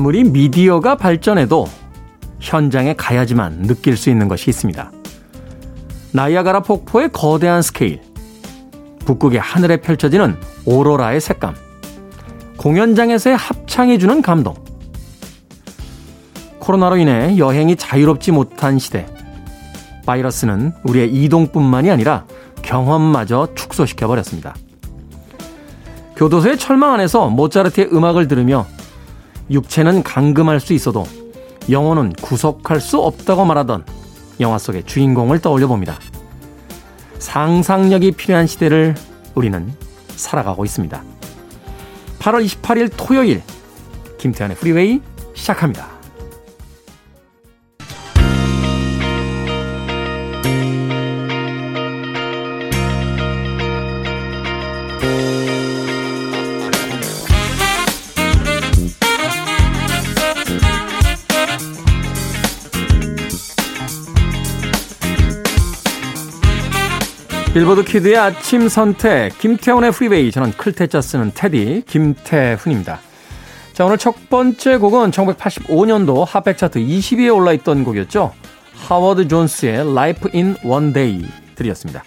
아무리 미디어가 발전해도 현장에 가야지만 느낄 수 있는 것이 있습니다. 나이아가라 폭포의 거대한 스케일, 북극의 하늘에 펼쳐지는 오로라의 색감, 공연장에서의 합창해주는 감동. 코로나로 인해 여행이 자유롭지 못한 시대. 바이러스는 우리의 이동뿐만이 아니라 경험마저 축소시켜버렸습니다. 교도소의 철망 안에서 모차르트의 음악을 들으며 육체는 감금할 수 있어도 영혼은 구속할 수 없다고 말하던 영화 속의 주인공을 떠올려 봅니다. 상상력이 필요한 시대를 우리는 살아가고 있습니다. 8월 28일 토요일 김태현의 프리웨이 시작합니다. 빌보드 kid의 아침 선택 김태훈의 프리웨이 저는 클 태 자 쓰는 테디 김태훈입니다. 자 오늘 첫 번째 곡은 1985년도 핫백 차트 20위에 올라있던 곡이었죠. 하워드 존스의 Life in One Day 들으셨습니다.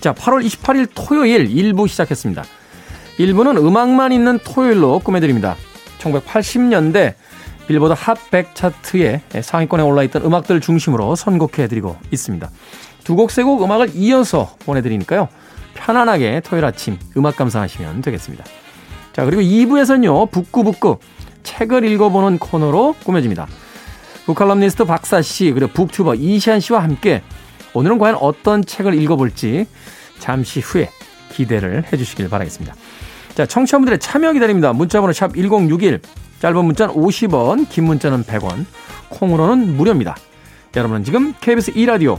자 8월 28일 토요일 1부 시작했습니다. 1부는 음악만 있는 토요일로 꾸며드립니다. 1980년대 빌보드 핫백 차트에 상위권에 올라있던 음악들 중심으로 선곡해드리고 있습니다. 두 곡 세 곡 음악을 이어서 보내드리니까요. 편안하게 토요일 아침 음악 감상하시면 되겠습니다. 자, 그리고 2부에서는요, 북구북구 책을 읽어보는 코너로 꾸며집니다. 북칼럼니스트 박사 씨, 그리고 북튜버 이시안 씨와 함께 오늘은 과연 어떤 책을 읽어볼지 잠시 후에 기대를 해주시길 바라겠습니다. 자, 청취자분들의 참여 기다립니다. 문자번호 샵 1061, 짧은 문자는 50원, 긴 문자는 100원, 콩으로는 무료입니다. 여러분은 지금 KBS 2라디오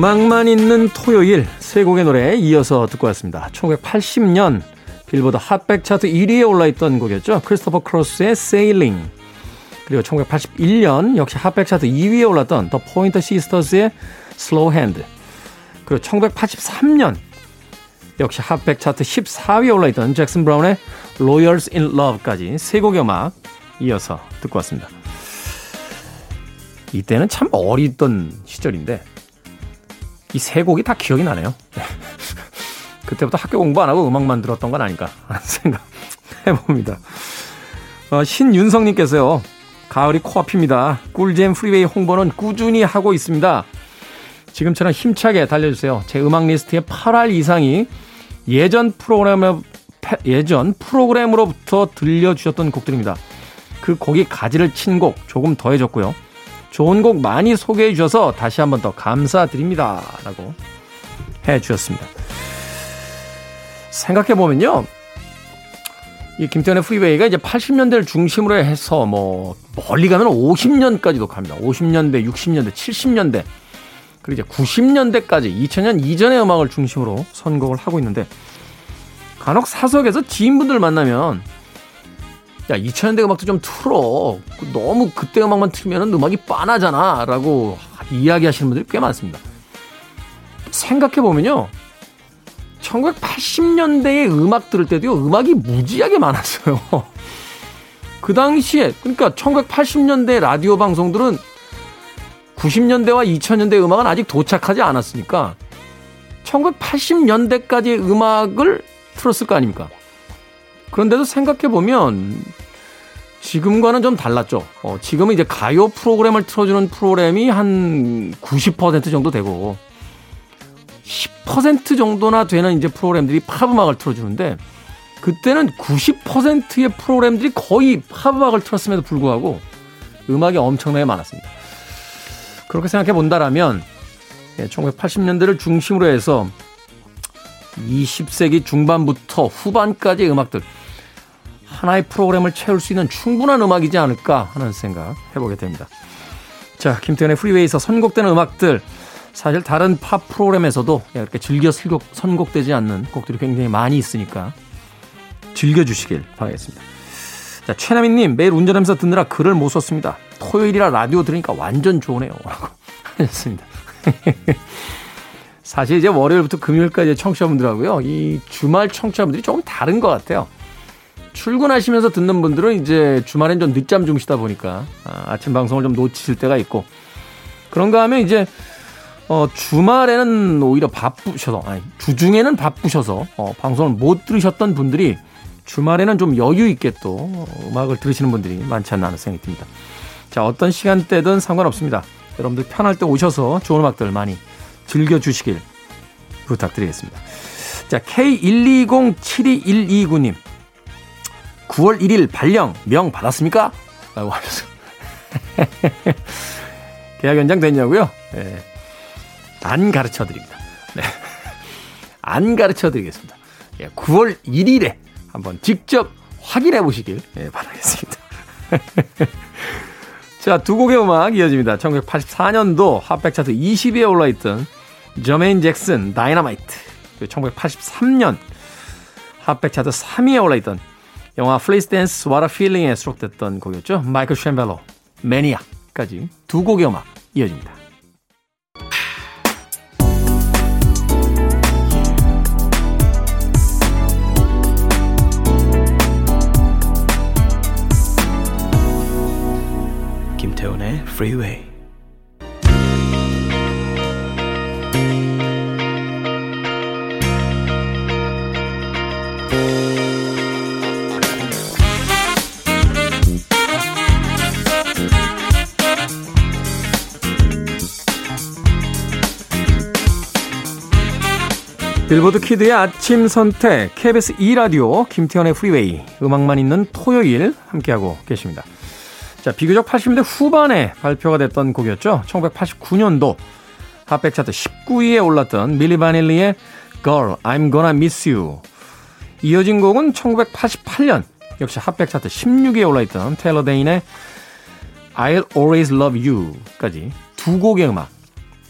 음악만 있는 토요일 세 곡의 노래 이어서 듣고 왔습니다. 1980년 빌보드 핫백 차트 1위에 올라있던 곡이었죠. 크리스토퍼 크로스의 Sailing. 그리고 1981년 역시 핫백 차트 2위에 올랐던 더 포인터 시스터즈의 Slow Hand. 그리고 1983년 역시 핫백 차트 14위에 올라있던 잭슨 브라운의 Lawyers in Love까지 세 곡의 음악 이어서 듣고 왔습니다. 이때는 참 어리던 시절인데 이 세 곡이 다 기억이 나네요. 그때부터 학교 공부 안 하고 음악만 들었던 건 하는 생각 해봅니다. 어, 신윤성님께서요. 가을이 코앞입니다. 꿀잼 프리웨이 홍보는 꾸준히 하고 있습니다. 지금처럼 힘차게 달려주세요. 제 음악 리스트의 8할 이상이 예전 프로그램 예전 프로그램으로부터 들려주셨던 곡들입니다. 그 곡이 가지를 친 곡 조금 더해졌고요. 좋은 곡 많이 소개해 주셔서 다시 한 번 더 감사드립니다. 라고 해 주셨습니다. 생각해 보면요. 이 김태현의 프리웨이가 이제 80년대를 중심으로 해서 뭐 멀리 가면 50년까지도 갑니다. 50년대, 60년대, 70년대. 그리고 이제 90년대까지 2000년 이전의 음악을 중심으로 선곡을 하고 있는데 간혹 사석에서 지인분들 만나면 야 2000년대 음악도 좀 틀어. 너무 그때 음악만 틀면 음악이 빤하잖아. 라고 이야기하시는 분들이 꽤 많습니다. 생각해보면요. 1980년대의 음악 들을 때도요 음악이 무지하게 많았어요. 그 당시에 그러니까 1980년대 라디오 방송들은 90년대와 2000년대 음악은 아직 도착하지 않았으니까 1980년대까지의 음악을 틀었을 거 아닙니까? 그런데도 생각해보면 지금과는 좀 달랐죠. 어, 지금은 이제 가요 프로그램을 틀어주는 프로그램이 한 90% 정도 되고 10% 정도나 되는 이제 프로그램들이 팝 음악을 틀어주는데 그때는 90%의 프로그램들이 거의 팝 음악을 틀었음에도 불구하고 음악이 엄청나게 많았습니다. 그렇게 생각해 본다라면 1980년대를 예, 중심으로 해서 20세기 중반부터 후반까지의 음악들 하나의 프로그램을 채울 수 있는 충분한 음악이지 않을까 하는 생각 해보게 됩니다. 자, 김태현의 프리웨이에서 선곡되는 음악들 사실 다른 팝 프로그램에서도 이렇게 즐겨 선곡되지 않는 곡들이 굉장히 많이 있으니까 즐겨주시길 바라겠습니다. 자, 최나미님, 매일 운전하면서 듣느라 글을 못 썼습니다. 토요일이라 라디오 들으니까 완전 좋으네요. 라고 하셨습니다. 사실 이제 월요일부터 금요일까지 청취자분들하고요. 이 주말 청취자분들이 조금 다른 것 같아요. 출근하시면서 듣는 분들은 이제 주말엔 좀 늦잠 주무시다 보니까 아, 침 방송을 좀 놓치실 때가 있고 그런가 하면 이제 어, 주말에는 오히려 바쁘셔서 아니 주중에는 바쁘셔서 어, 방송을 못 들으셨던 분들이 주말에는 좀 여유 있게 또 음악을 들으시는 분들이 많지 않나 하는 생각이 듭니다. 자 어떤 시간대든 상관없습니다. 여러분들 편할 때 오셔서 좋은 음악들 많이 즐겨주시길 부탁드리겠습니다. 자, K12072129님. 9월 1일 발령 명 받았습니까? 라고 하셔서. 계약 연장 됐냐고요? 네. 안 가르쳐 드립니다. 네. 안 가르쳐 드리겠습니다. 9월 예, 1일에 한번 직접 확인해 보시길 예, 바라겠습니다. 자, 두 곡의 음악 이어집니다. 1984년도 핫백 차트 20위에 올라있던 저메인 잭슨 다이너마이트 1983년 핫백 차트 3위에 올라있던 영화 플래시댄스 What a Feeling에 수록됐던 곡이었죠. 마이클 샘벨로 Maniac까지 두 곡의 음악 이어집니다. 김태훈의 Freeway 빌보드 kid의 아침 선택 KBS 2라디오 김태훈의 Freeway 음악만 있는 토요일 함께하고 계십니다. 자, 비교적 80년대 후반에 발표가 됐던 곡이었죠. 1989년도 핫백 차트 19위에 올랐던 밀리 바닐리의 Girl, I'm Gonna Miss You. 이어진 곡은 1988년 역시 핫백 차트 16위에 올라있던 테일러 데인의 I'll Always Love You까지 두 곡의 음악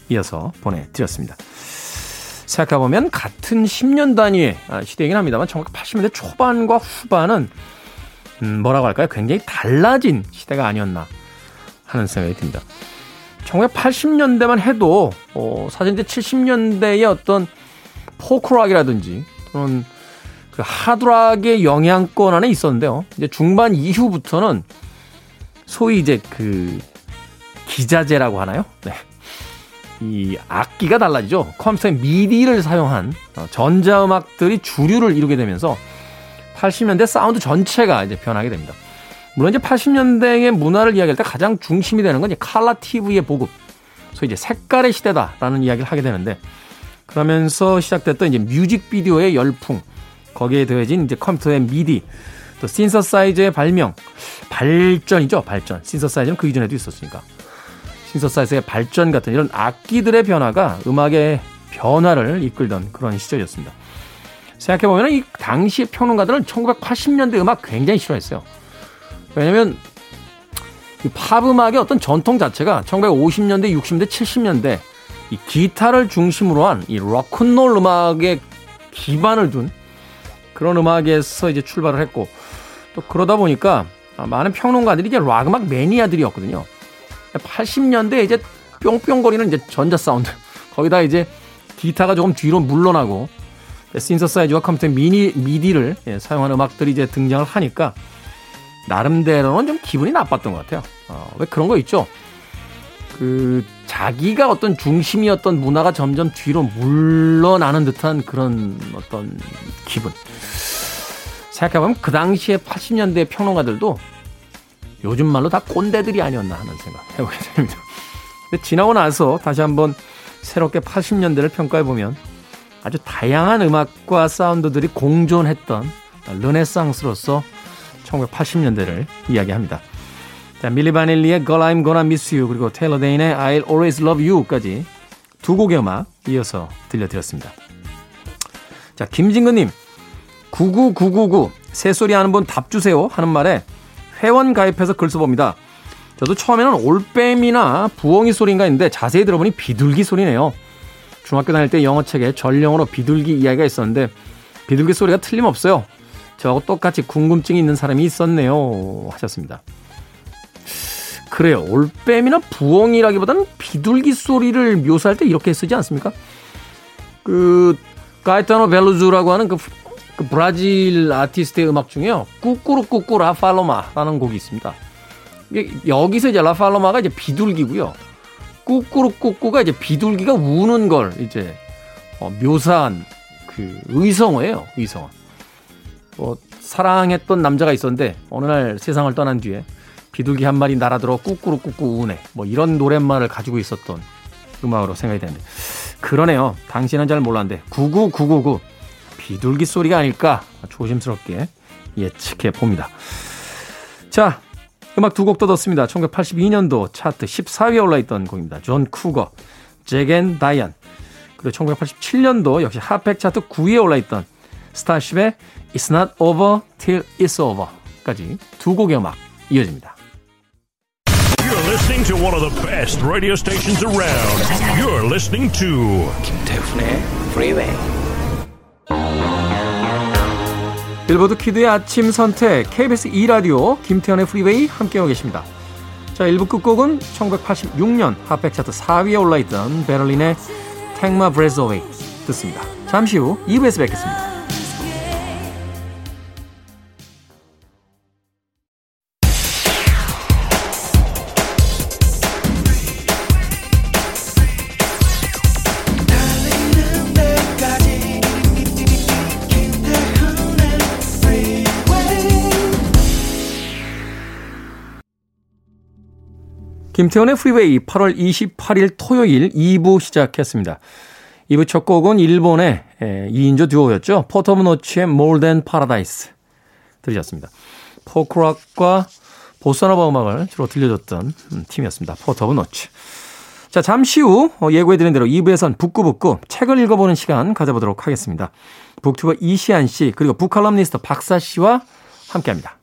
이어서 보내드렸습니다. 생각해보면 같은 10년 단위의 아, 시대이긴 합니다만 1980년대 초반과 후반은 음, 뭐라고 할까요? 굉장히 달라진 시대가 아니었나 하는 생각이 듭니다. 1980년대만 해도 어, 사실 이제 70년대의 어떤 포크락이라든지 또는 그 하드락의 영향권 안에 있었는데요. 이제 중반 이후부터는 소위 이제 그 기자재라고 하나요? 네. 이 악기가 달라지죠. 컴퓨터의 미디를 사용한 어, 전자음악들이 주류를 이루게 되면서 80년대 사운드 전체가 이제 변하게 됩니다. 물론 이제 80년대의 문화를 이야기할 때 가장 중심이 되는 건 이제 칼라 TV의 보급. 소위 이제 색깔의 시대다라는 이야기를 하게 되는데 그러면서 시작됐던 이제 뮤직비디오의 열풍. 거기에 더해진 이제 컴퓨터의 미디, 또 신서사이저의 발명, 발전이죠, 발전. 신서사이저는 그 이전에도 있었으니까. 신서사이저의 발전 같은 이런 악기들의 변화가 음악의 변화를 이끌던 그런 시절이었습니다. 생각해보면 이 당시 평론가들은 1980년대 음악 굉장히 싫어했어요. 왜냐면 이 팝음악의 어떤 전통 자체가 1950년대, 60년대, 70년대 이 기타를 중심으로 한이 록큰롤 음악에 기반을 둔 그런 음악에서 이제 출발을 했고 또 그러다 보니까 많은 평론가들이 이제 락 음악 매니아들이었거든요. 80년대 이제 뿅뿅거리는 이제 전자 사운드. 거기다 이제 기타가 조금 뒤로 물러나고 신서사이즈와 컴퓨터 미니 미디를 예, 사용한 음악들이 이제 등장을 하니까 나름대로는 좀 기분이 나빴던 것 같아요. 어, 왜 그런 거 있죠? 그 자기가 어떤 중심이었던 문화가 점점 뒤로 물러나는 듯한 그런 어떤 기분. 생각해보면 그 당시에 80년대 평론가들도 요즘 말로 다 꼰대들이 아니었나 하는 생각 해보게 됩니다. 지나고 나서 다시 한번 새롭게 80년대를 평가해보면 아주 다양한 음악과 사운드들이 공존했던 르네상스로서 1980년대를 이야기합니다. 자, 밀리 바닐리의 Girl I'm Gonna Miss You 그리고 테일러 데인의 I'll Always Love You까지 두 곡의 음악 이어서 들려드렸습니다. 자, 김진근님 99999 새소리 하는 분 답 주세요 하는 말에 회원 가입해서 글 써봅니다. 저도 처음에는 올빼미나 부엉이 소리인가 했는데 자세히 들어보니 비둘기 소리네요. 중학교 다닐 때 영어책에 전령어로 비둘기 이야기가 있었는데 비둘기 소리가 틀림없어요. 저하고 똑같이 궁금증이 있는 사람이 있었네요. 하셨습니다. 그래요. 올빼미나 부엉이라기보다는 비둘기 소리를 묘사할 때 이렇게 쓰지 않습니까? 그 가이타노 벨루즈라고 하는 그, 그 브라질 아티스트의 음악 중에요. 꾸꾸루 꾸꾸 라팔로마라는 곡이 있습니다. 여기서 이제 라팔로마가 이제 비둘기고요. 꾸꾸루 꾸꾸가 이제 비둘기가 우는 걸 이제 어, 묘사한 그 의성어예요. 의성어. 뭐 사랑했던 남자가 있었는데 어느 날 세상을 떠난 뒤에 비둘기 한 마리 날아들어 꾸꾸루 꾸꾸 우네. 뭐 이런 노랫말을 가지고 있었던 음악으로 생각이 되는데 그러네요. 당시는 잘 몰랐는데 99999 비둘기 소리가 아닐까 조심스럽게 예측해 봅니다. 자, 음악 두 곡 더 듣습니다. 1982년도 차트 14위에 올라있던 곡입니다. 존 쿠거, Jack and Diane. 그리고 1987년도 역시 Hot 백 차트 9위에 올라있던 스타쉽의 It's Not Over Till It's Over까지 두 곡의 음악 이어집니다. You're listening to one of the best radio stations around. You're listening to 김태훈의 Freeway. 빌보드 kid의 아침 선택 KBS 2라디오 김태훈의 Freeway 함께하고 계십니다. 자 1부 끝곡은 1986년 핫백 차트 4위에 올라있던 베를린의 Breath Away 듣습니다. 잠시 후 2부에서 뵙겠습니다. 김태훈의 Freeway 8월 28일 토요일 2부 시작했습니다. 2부 첫 곡은 일본의 2인조 듀오였죠. Port of Notes의 More Than Paradise 들으셨습니다. 포크록과 보사노바 음악을 주로 들려줬던 음, 팀이었습니다. Port of Notes. 자, 잠시 후 어, 예고해드린 대로 2부에선 북구북구 책을 읽어보는 시간 가져보도록 하겠습니다. 북튜버 이시한 씨 그리고 북칼럼니스트 박사 씨와 함께 합니다.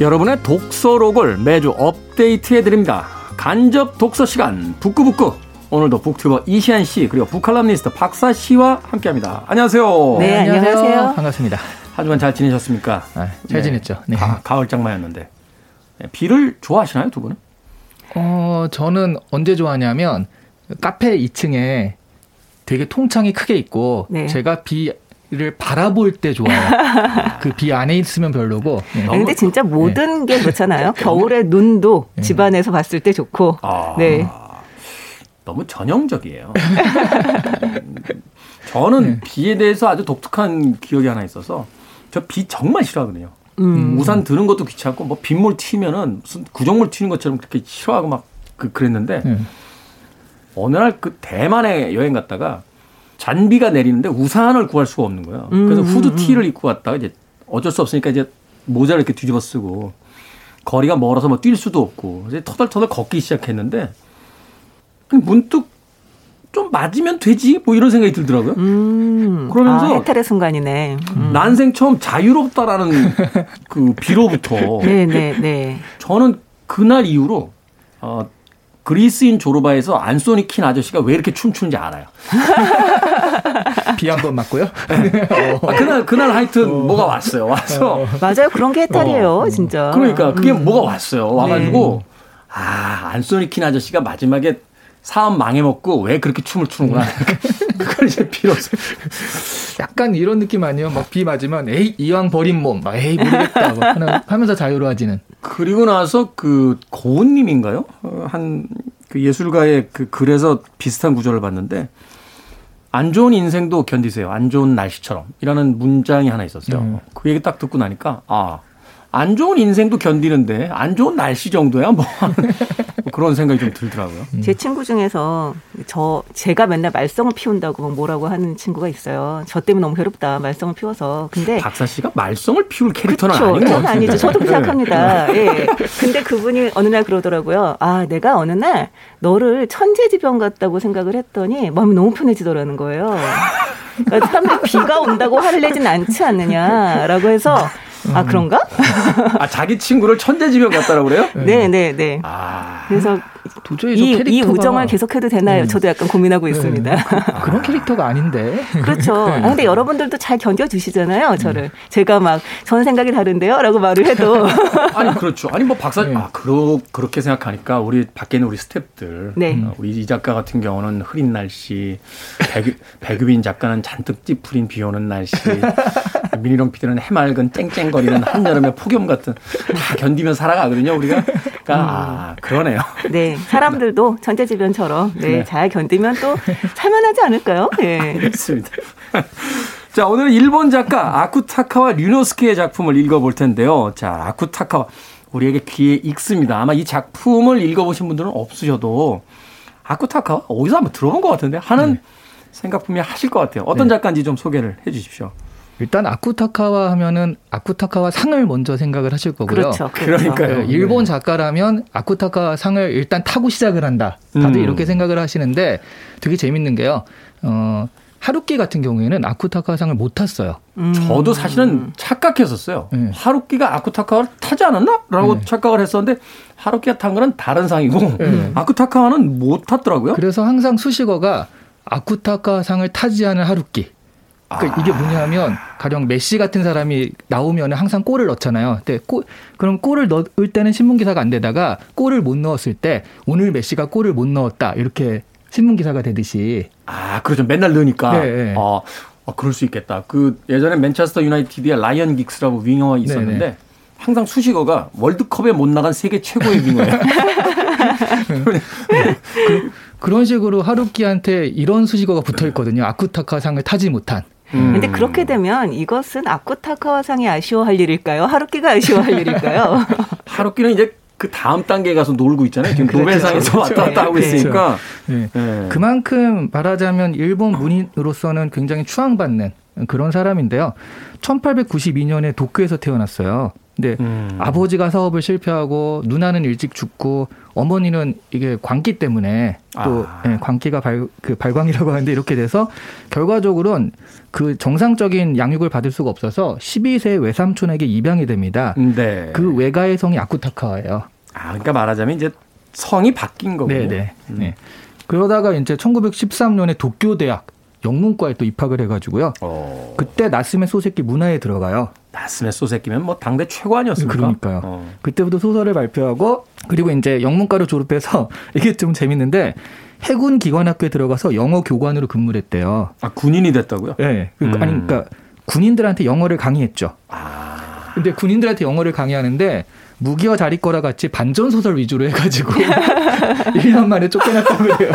여러분의 독서록을 매주 업데이트해 드립니다. 간접 독서 시간 북구북구 오늘도 북튜버 이시안 씨 그리고 북칼럼니스트 박사 씨와 함께 합니다. 안녕하세요. 네, 안녕하세요. 반갑습니다. 한 주간 잘 지내셨습니까? 아, 잘 네. 지냈죠. 네. 가, 가을 장마였는데 네, 비를 좋아하시나요, 두 분은? 어, 저는 언제 좋아하냐면 카페 2층에 되게 통창이 크게 있고 네. 제가 비 를 바라볼 때 좋아요. 그 비 안에 있으면 별로고. 네. 근데 진짜 모든 네. 게 그렇잖아요. 겨울에 눈도 네. 집안에서 봤을 때 좋고. 아. 네. 너무 전형적이에요. 저는 네. 비에 대해서 아주 독특한 기억이 하나 있어서 저 비 정말 싫어하거든요. 음. 우산 드는 것도 귀찮고 뭐 빗물 튀면은 무슨 구정물 튀는 것처럼 그렇게 싫어하고 막 그, 그랬는데 음. 어느 날 그 대만에 여행 갔다가 잔비가 내리는데 우산을 구할 수가 없는 거예요. 그래서 음. 후드티를 입고 갔다가 이제 어쩔 수 없으니까 이제 모자를 이렇게 뒤집어 쓰고 거리가 멀어서 뭐 뛸 수도 없고 이제 터덜터덜 걷기 시작했는데 문득 좀 맞으면 되지 뭐 이런 생각이 들더라고요. 음, 그러면서 아, 해탈의 순간이네. 음. 난생 처음 자유롭다라는 그 비로부터 네네 네, 네. 저는 그날 이후로 어 그리스인 조르바에서 안소니 킨 아저씨가 왜 이렇게 춤추는지 알아요. 비 한 번 맞고요. 아, 그날 그날 하여튼 어. 뭐가 왔어요. 와서 어. 맞아요. 그런 게 해탈이에요, 어. 진짜. 그러니까 그게 음. 뭐가 왔어요. 와가지고 네. 아 안소니 킨 아저씨가 마지막에 사업 망해먹고 왜 그렇게 춤을 추는구나. 그걸 이제 비로소. 약간 이런 느낌 아니에요? 막 비 맞으면, 에이, 이왕 버린 몸, 막, 에이, 모르겠다. 막 하면서 자유로워지는. 그리고 나서 그 고은님인가요? 한 그 예술가의 그 글에서 비슷한 구조를 봤는데, 안 좋은 인생도 견디세요. 안 좋은 날씨처럼. 이라는 문장이 하나 있었어요. 음. 그 얘기 딱 듣고 나니까, 아, 안 좋은 인생도 견디는데 안 좋은 날씨 정도야 뭐 그런 생각이 좀 들더라고요. 음. 제 친구 중에서 저 제가 맨날 말썽을 피운다고 뭐라고 하는 친구가 있어요. 저 때문에 너무 괴롭다 말썽을 피워서. 근데 박사 씨가 말썽을 피울 캐릭터는 그쵸, 아닌 것 아니죠. 저도 그렇게 생각합니다. 예. 네. 근데 그분이 어느 날 그러더라고요. 아 내가 어느 날 너를 천재지변 같다고 생각을 했더니 마음이 너무 편해지더라는 거예요. 그러니까 사람들이 비가 온다고 화를 내진 않지 않느냐라고 해서 아 그런가? 아 자기 친구를 천재지변 같다라고 그래요? 네, 네, 네. 아. 그래서 도저히 이, 캐릭터가... 이 우정을 계속해도 되나요? 음. 저도 약간 고민하고 네. 있습니다. 그, 그런 캐릭터가 아닌데. 그렇죠. 네. 아, 근데 여러분들도 잘 견뎌주시잖아요, 저를. 음. 제가 막, 저는 생각이 다른데요? 라고 말을 해도. 아니, 그렇죠. 아니, 뭐, 박사, 네. 아, 그러, 그렇게 생각하니까, 우리 밖에 있는 우리 스탭들. 네. 어, 우리 이 작가 같은 경우는 흐린 날씨, 백유, 백유빈 작가는 잔뜩 찌푸린 비 오는 날씨, 미니롱 피디는 해맑은 쨍쨍거리는 한여름의 폭염 같은, 다 견디면 살아가거든요, 우리가. 그러니까, 음. 아, 그러네요. 네. 사람들도 천재지변처럼 네, 네. 잘 견디면 또 살만하지 않을까요? 네. 그렇습니다. 자, 오늘은 일본 작가 아쿠타카와 류노스키의 작품을 읽어볼 텐데요. 자, 아쿠타카와 우리에게 귀에 익습니다. 아마 이 작품을 읽어보신 분들은 없으셔도 아쿠타카 어디서 한번 들어본 것 같은데 하는 네. 생각 분명히 하실 것 같아요. 어떤 네. 작가인지 좀 소개를 해 주십시오. 일단 아쿠타카와 하면은 아쿠타카와 상을 먼저 생각을 하실 거고요. 그렇죠. 그러니까요. 네, 일본 작가라면 아쿠타카 상을 일단 타고 시작을 한다. 다들 음. 이렇게 생각을 하시는데 되게 재밌는 게요. 어, 하루키 같은 경우에는 아쿠타카 상을 못 탔어요. 음. 저도 사실은 착각했었어요. 네. 하루키가 아쿠타카를 타지 않았나? 라고 네. 착각을 했었는데 하루키가 탄 거는 다른 상이고 네. 아쿠타카는 못 탔더라고요. 그래서 항상 수식어가 아쿠타카 상을 타지 않은 하루키. 그러니까 아. 이게 뭐냐면 가령 메시 같은 사람이 나오면 항상 골을 넣잖아요. 근데 골 그럼 골을 넣을 때는 신문 기사가 안 되다가 골을 못 넣었을 때 오늘 메시가 골을 못 넣었다 이렇게 신문 기사가 되듯이 아 그렇죠. 맨날 넣으니까 네, 네. 어, 어, 그럴 수 있겠다. 그 예전에 맨체스터 유나이티드에 라이언 긱스라고 윙어가 네, 있었는데 네네. 항상 수식어가 월드컵에 못 나간 세계 최고의 윙어예요. 그, 그런 식으로 하루키한테 이런 수식어가 붙어 있거든요. 아쿠타카 상을 타지 못한. 음. 근데 그렇게 되면 이것은 아쿠타카와상이 아쉬워할 일일까요? 하루키가 아쉬워할 일일까요? 하루키는 이제 그 다음 단계에 가서 놀고 있잖아요. 지금 그렇죠. 노벨상에서 그렇죠. 왔다 갔다 하고 네. 있으니까. 네. 네. 그만큼 말하자면 일본 문인으로서는 굉장히 추앙받는 그런 사람인데요. 1892년에 도쿄에서 태어났어요. 근데 음. 아버지가 사업을 실패하고 누나는 일찍 죽고 어머니는 이게 광기 때문에 또 아. 예, 광기가 발, 그 발광이라고 하는데 이렇게 돼서 결과적으로는 그 정상적인 양육을 받을 수가 없어서 12세 외삼촌에게 입양이 됩니다. 네. 그 외가의 성이 아쿠타카예요. 아, 그러니까 말하자면 이제 성이 바뀐 거군요. 네네. 네. 음. 네. 그러다가 이제 1913년에 도쿄 대학 영문과에 또 입학을 해가지고요. 어. 그때 나스메 소세키 문화에 들어가요. 나스메 소세키면 뭐 당대 최고 아니었습니까? 그러니까요. 어. 그때부터 소설을 발표하고 그리고 이제 영문과로 졸업해서 이게 좀 재밌는데 해군 기관학교에 들어가서 영어 교관으로 근무를 했대요. 아 군인이 됐다고요? 네. 음. 아니 그러니까 군인들한테 영어를 강의했죠. 아. 근데 군인들한테 영어를 강의하는데 무기와 자리 거라 같이 반전 소설 위주로 해가지고 1년 만에 쫓겨났다고 그래요.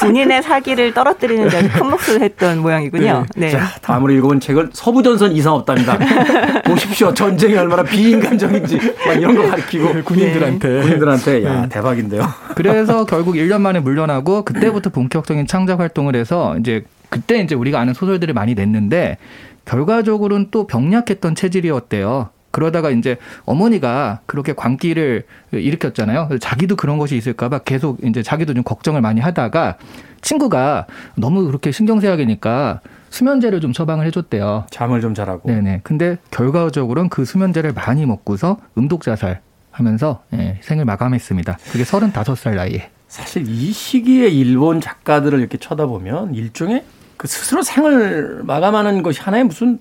군인의 사기를 떨어뜨리는 데 큰 몫을 했던 모양이군요. 네. 네. 자, 다음으로 읽어본 책은 서부전선 이상 없답니다. 보십시오. 전쟁이 얼마나 비인간적인지 막 이런 거 가르치고 네. 군인들한테. 네. 군인들한테 야 네. 대박인데요. 그래서 결국 1년 만에 물러나고 그때부터 본격적인 창작 활동을 해서 이제 그때 이제 우리가 아는 소설들을 많이 냈는데 결과적으로는 또 병약했던 체질이었대요. 그러다가 이제 어머니가 그렇게 광기를 일으켰잖아요. 자기도 그런 것이 있을까봐 계속 이제 자기도 좀 걱정을 많이 하다가 친구가 너무 그렇게 신경쇠약이니까 수면제를 좀 처방을 해줬대요. 잠을 좀 자라고. 네네. 근데 결과적으로는 그 수면제를 많이 먹고서 음독자살 하면서 예, 생을 마감했습니다. 그게 35살 나이에. 사실 이 시기에 일본 작가들을 이렇게 쳐다보면 일종의 그 스스로 생을 마감하는 것이 하나의 무슨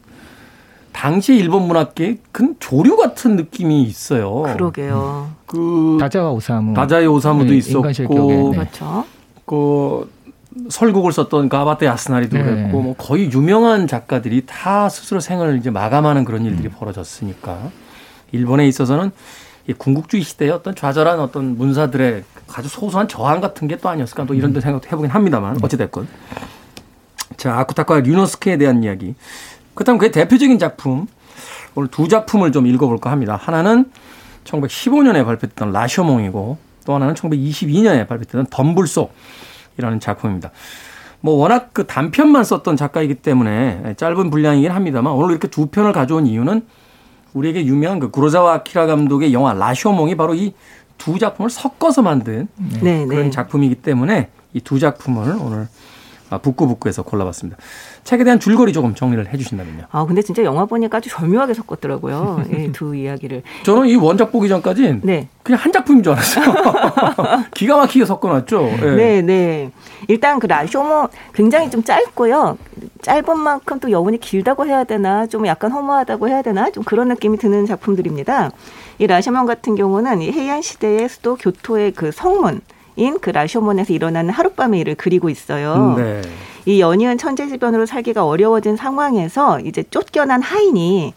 당시 일본 문학계의 큰 조류 같은 느낌이 있어요. 그러게요. 그 다자와 오사무, 다자의 오사무도 네, 있었고, 네. 그렇죠. 그 설국을 썼던 가바테 야스나리도 네. 그랬고, 뭐 거의 유명한 작가들이 다 스스로 생을 이제 마감하는 그런 일들이 음. 벌어졌으니까 일본에 있어서는 이 군국주의 시대의 어떤 좌절한 어떤 문사들의 아주 소소한 저항 같은 게 또 아니었을까 또 이런 데 생각도 해보긴 합니다만 네. 어찌됐건. 자, 아쿠타카와 류노스케에 대한 이야기. 그렇다면 그의 대표적인 작품, 오늘 두 작품을 좀 읽어볼까 합니다. 하나는 1915년에 발표했던 라쇼몽이고 또 하나는 1922년에 발표했던 덤불속이라는 작품입니다. 뭐 워낙 그 단편만 썼던 작가이기 때문에 짧은 분량이긴 합니다만 오늘 이렇게 두 편을 가져온 이유는 우리에게 유명한 그 구로자와 아키라 감독의 영화 라쇼몽이 바로 이 두 작품을 섞어서 만든 네, 그런 네. 작품이기 때문에 이 두 작품을 오늘 아, 북구북구에서 골라봤습니다. 책에 대한 줄거리 조금 정리를 해주신다면요. 아 근데 진짜 영화 보니까 아주 절묘하게 섞었더라고요. 이 두 이야기를. 저는 이 원작 보기 전까지 네. 그냥 한 작품인 줄 알았어요. 기가 막히게 섞어놨죠. 네. 네, 네. 일단 그 라쇼모 굉장히 좀 짧고요. 짧은 만큼 또 여운이 길다고 해야 되나, 좀 약간 허무하다고 해야 되나, 좀 그런 느낌이 드는 작품들입니다. 이 라쇼몬 같은 경우는 이 해안 시대의 수도 교토의 그 성문. 인그 라쇼몬에서 일어나는 하룻밤의 일을 그리고 있어요. 네. 이 연이은 천재지변으로 살기가 어려워진 상황에서 이제 쫓겨난 하인이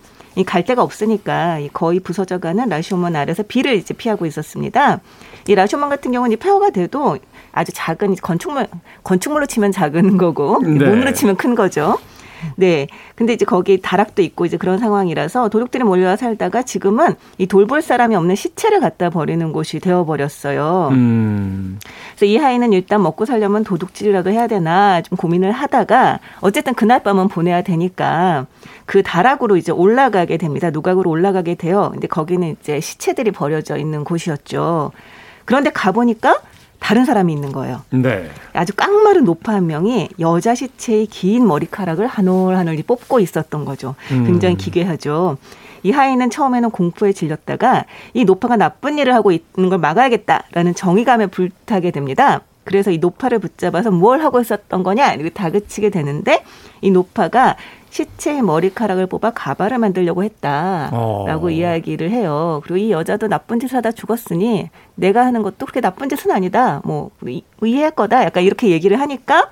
갈 데가 없으니까 거의 부서져가는 라쇼몬 아래서 비를 이제 피하고 있었습니다. 이 라쇼몬 같은 경우는 폐허가 돼도 아주 작은 건축물 건축물로 치면 작은 거고 네. 몸으로 치면 큰 거죠. 네. 근데 이제 거기 다락도 있고 이제 그런 상황이라서 도둑들이 몰려와 살다가 지금은 이 돌볼 사람이 없는 시체를 갖다 버리는 곳이 되어 버렸어요. 음. 그래서 이 하이는 일단 먹고 살려면 도둑질이라도 해야 되나 좀 고민을 하다가 어쨌든 그날 밤은 보내야 되니까 그 다락으로 이제 올라가게 됩니다. 누각으로 올라가게 돼요. 근데 거기는 이제 시체들이 버려져 있는 곳이었죠. 그런데 가보니까 다른 사람이 있는 거예요. 네. 아주 깡마른 노파 한 명이 여자 시체의 긴 머리카락을 한 올 한 올이 뽑고 있었던 거죠. 음. 굉장히 기괴하죠. 이 하인은 처음에는 공포에 질렸다가 이 노파가 나쁜 일을 하고 있는 걸 막아야겠다라는 정의감에 불타게 됩니다. 그래서 이 노파를 붙잡아서 뭘 하고 있었던 거냐 이렇게 다그치게 되는데 이 노파가 시체의 머리카락을 뽑아 가발을 만들려고 했다라고 어. 이야기를 해요. 그리고 이 여자도 나쁜 짓을 하다 죽었으니 내가 하는 것도 그렇게 나쁜 짓은 아니다. 뭐 이해할 거다. 약간 이렇게 얘기를 하니까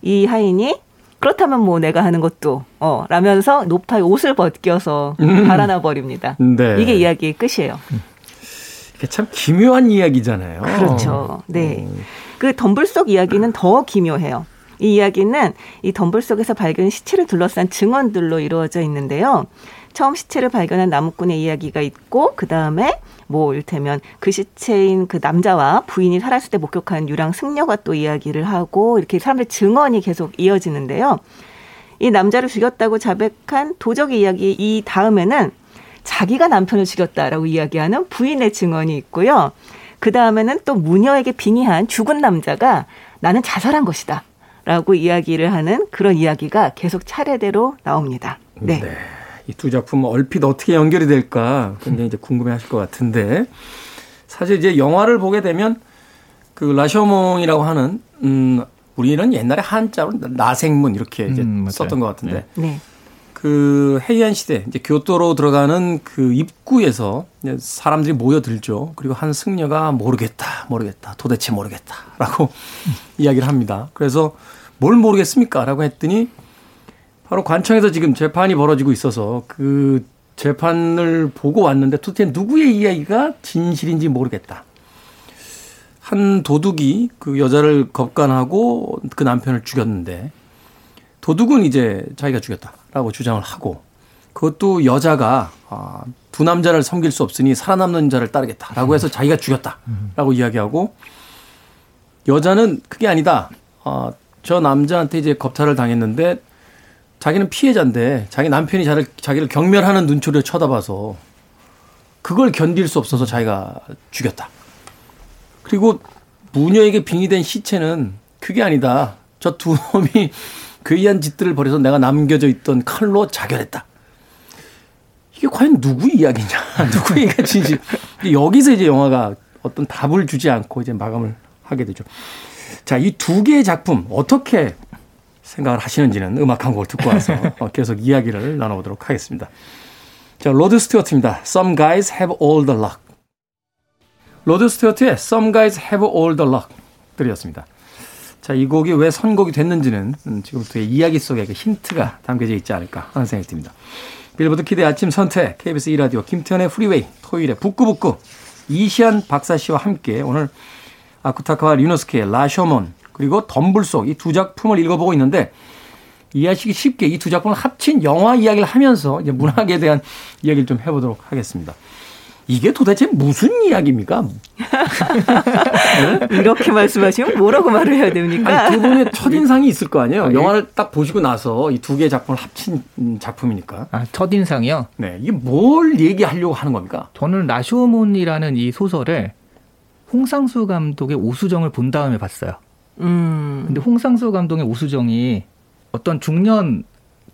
이 하인이 그렇다면 뭐 내가 하는 것도 어 라면서 노파의 옷을 벗겨서 음. 달아나 버립니다. 네. 이게 이야기의 끝이에요. 이게 참 기묘한 이야기잖아요. 그렇죠. 네. 음. 그 덤불 속 이야기는 더 기묘해요. 이 이야기는 이 덤불 속에서 발견 시체를 둘러싼 증언들로 이루어져 있는데요. 처음 시체를 발견한 나무꾼의 이야기가 있고 그 다음에 뭐 일테면 그 시체인 그 남자와 부인이 살았을 때 목격한 유랑 승려가 또 이야기를 하고 이렇게 사람들 증언이 계속 이어지는데요. 이 남자를 죽였다고 자백한 도적의 이야기 이 다음에는 자기가 남편을 죽였다라고 이야기하는 부인의 증언이 있고요. 그 다음에는 또 무녀에게 빙의한 죽은 남자가 나는 자살한 것이다. 라고 이야기를 하는 그런 이야기가 계속 차례대로 나옵니다. 네. 네. 이 두 작품 얼핏 어떻게 연결이 될까 굉장히 이제 궁금해 하실 것 같은데 사실 이제 영화를 보게 되면 그 라셔몽이라고 하는 음 우리는 옛날에 한자로 나생문 이렇게 이제 음, 썼던 것 같은데 네. 네. 그 해이안 시대 이제 교토로 들어가는 그 입구에서 사람들이 모여들죠. 그리고 한 승려가 모르겠다, 모르겠다, 도대체 모르겠다라고 이야기를 합니다. 그래서 뭘 모르겠습니까? 라고 했더니 바로 관청에서 지금 재판이 벌어지고 있어서 그 재판을 보고 왔는데 도대체 누구의 이야기가 진실인지 모르겠다. 한 도둑이 그 여자를 겁간하고 그 남편을 죽였는데 도둑은 이제 자기가 죽였다 라고 주장을 하고 그것도 여자가 아, 두 남자를 섬길 수 없으니 살아남는 자를 따르겠다라고 해서 자기가 죽였다라고 이야기하고 여자는 그게 아니다. 어, 저 남자한테 이제 겁탈을 당했는데 자기는 피해자인데 자기 남편이 자를, 자기를 경멸하는 눈초리를 쳐다봐서 그걸 견딜 수 없어서 자기가 죽였다. 그리고 무녀에게 빙의된 시체는 그게 아니다. 저 두 놈이 괴이한 짓들을 벌여서 내가 남겨져 있던 칼로 자결했다. 이게 과연 누구 이야기냐? 누구 얘기가 진실? 여기서 이제 영화가 어떤 답을 주지 않고 이제 마감을 하게 되죠. 자, 이 두 개의 작품 어떻게 생각을 하시는지는 음악 한 곡을 듣고 와서 계속 이야기를 나눠보도록 하겠습니다. 자, 로드 스튜어트입니다. Some guys have all the luck. 로드 스튜어트의 Some guys have all the luck 들으셨습니다. 자, 이 곡이 왜 선곡이 됐는지는 지금부터의 이야기 속에 그 힌트가 담겨져 있지 않을까 하는 생각이 듭니다. 빌보드 kid 아침 선택 KBS 2라디오 김태훈의 Freeway 토요일에 북구북구 이시한 박사 씨와 함께 오늘 아쿠타가와 류노스케의 라쇼몬 그리고 덤불 속 이두 작품을 읽어보고 있는데 이해하시기 쉽게 이 두 작품을 합친 영화 이야기를 하면서 이제 문학에 대한 이야기를 좀 해보도록 하겠습니다. 이게 도대체 무슨 이야기입니까? 네? 이렇게 말씀하시면 뭐라고 말을 해야 됩니까? 아니, 두 분의 첫인상이 있을 거 아니에요? 영화를 딱 보시고 나서 이 두 개의 작품을 합친 작품이니까. 아, 첫인상이요? 네. 이게 뭘 얘기하려고 하는 겁니까? 저는 라쇼몬이라는 이 소설을 홍상수 감독의 오수정을 본 다음에 봤어요. 음. 근데 홍상수 감독의 오수정이 어떤 중년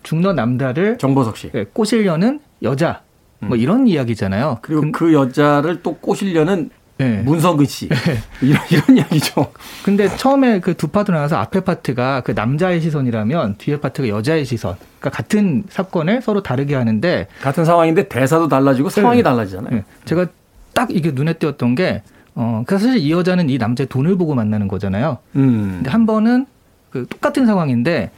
중년 남자를 정보석 씨 네, 꼬시려는 여자 뭐 음. 이런 이야기잖아요. 그리고 그, 그 여자를 또 꼬시려는 네. 문성근 씨 이런 이런 이야기죠. 근데 처음에 그 두 파트 나와서 앞에 파트가 그 남자의 시선이라면 뒤에 파트가 여자의 시선. 그러니까 같은 사건을 서로 다르게 하는데 같은 상황인데 대사도 달라지고 네. 상황이 달라지잖아요. 네. 제가 딱 이게 눈에 띄었던 게 어, 그 사실 이 여자는 이 남자의 돈을 보고 만나는 거잖아요. 음. 근데 한 번은 그 똑같은 상황인데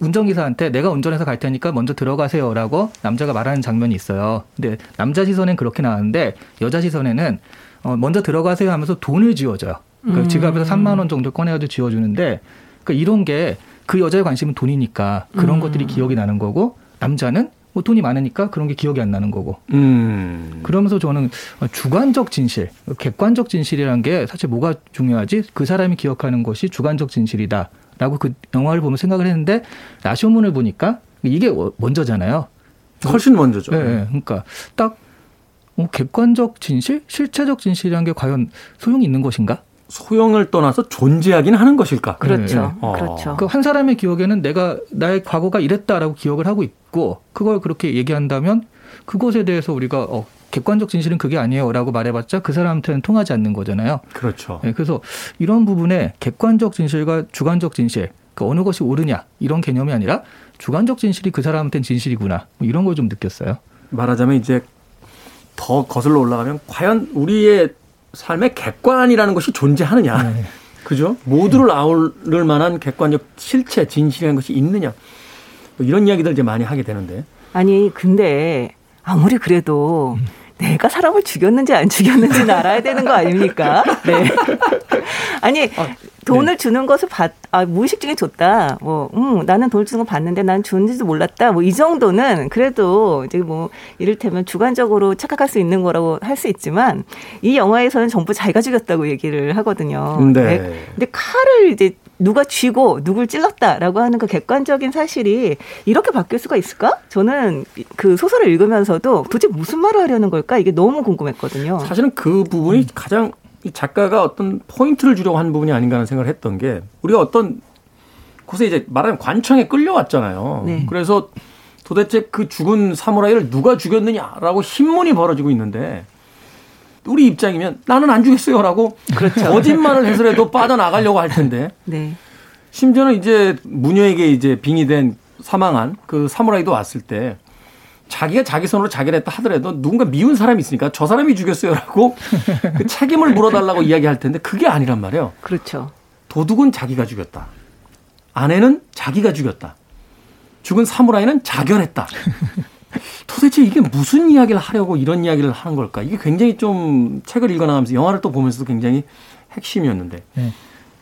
운전기사한테 내가 운전해서 갈 테니까 먼저 들어가세요라고 남자가 말하는 장면이 있어요. 근데 남자 시선엔 그렇게 나왔는데 여자 시선에는 어, 먼저 들어가세요 하면서 돈을 지어줘요. 그러니까 음. 지갑에서 3만 원 정도 꺼내가지고 지어주는데 그러니까 이런 게 그 여자의 관심은 돈이니까 그런 음. 것들이 기억이 나는 거고 남자는 뭐 돈이 많으니까 그런 게 기억이 안 나는 거고. 음. 그러면서 저는 주관적 진실, 객관적 진실이라는 게 사실 뭐가 중요하지? 그 사람이 기억하는 것이 주관적 진실이다. 라고 그 영화를 보면 생각을 했는데 라쇼문을 보니까 이게 먼저잖아요. 훨씬 먼저죠. 네, 네. 그러니까 딱 어, 객관적 진실, 실체적 진실이라는 게 과연 소용이 있는 것인가? 소용을 떠나서 존재하긴 하는 것일까? 그렇죠. 네. 어. 그렇죠. 그 한 사람의 기억에는 내가 나의 과거가 이랬다라고 기억을 하고 있고 그걸 그렇게 얘기한다면 그것에 대해서 우리가 어, 객관적 진실은 그게 아니에요라고 말해봤자 그 사람한테는 통하지 않는 거잖아요. 그렇죠. 네, 그래서 이런 부분에 객관적 진실과 주관적 진실, 그 어느 것이 옳으냐 이런 개념이 아니라 주관적 진실이 그 사람한테는 진실이구나 뭐 이런 걸 좀 느꼈어요. 말하자면 이제 더 거슬러 올라가면 과연 우리의 삶의 객관이라는 것이 존재하느냐. 네. 그죠? 모두를 아우를 만한 객관적 실체, 진실이라는 것이 있느냐. 뭐 이런 이야기들 이제 많이 하게 되는데. 아니, 근데 아무리 그래도 내가 사람을 죽였는지 안 죽였는지는 알아야 되는 거 아닙니까? 네. 아니, 아, 돈을 네. 주는 것을 받, 아, 무의식 중에 줬다. 뭐, 음, 나는 돈을 주는 거 봤는데 난 줬는지도 몰랐다. 뭐, 이 정도는 그래도 이제 뭐, 이를테면 주관적으로 착각할 수 있는 거라고 할 수 있지만, 이 영화에서는 전부 자기가 죽였다고 얘기를 하거든요. 네. 네. 근데 칼을 이제 누가 쥐고 누굴 찔렀다라고 하는 그 객관적인 사실이 이렇게 바뀔 수가 있을까? 저는 그 소설을 읽으면서도 도대체 무슨 말을 하려는 걸까? 이게 너무 궁금했거든요. 사실은 그 부분이 가장 이 작가가 어떤 포인트를 주려고 한 부분이 아닌가 하는 생각을 했던 게 우리가 어떤 곳에 이제 말하면 관청에 끌려왔잖아요. 네. 그래서 도대체 그 죽은 사무라이를 누가 죽였느냐라고 신문이 벌어지고 있는데 우리 입장이면 나는 안 죽였어요라고 그렇죠. 거짓말을 해서라도 빠져나가려고 할 텐데. 네. 심지어는 이제 무녀에게 이제 빙의된 사망한 그 사무라이도 왔을 때 자기가 자기 손으로 자기를 했다 하더라도 누군가 미운 사람이 있으니까 저 사람이 죽였어요라고 그 책임을 물어달라고 이야기할 텐데 그게 아니란 말이에요. 그렇죠. 도둑은 자기가 죽였다. 아내는 자기가 죽였다. 죽은 사무라이는 자결했다. 도대체 이게 무슨 이야기를 하려고 이런 이야기를 하는 걸까? 이게 굉장히 좀 책을 읽어나가면서 영화를 또 보면서도 굉장히 핵심이었는데. 네.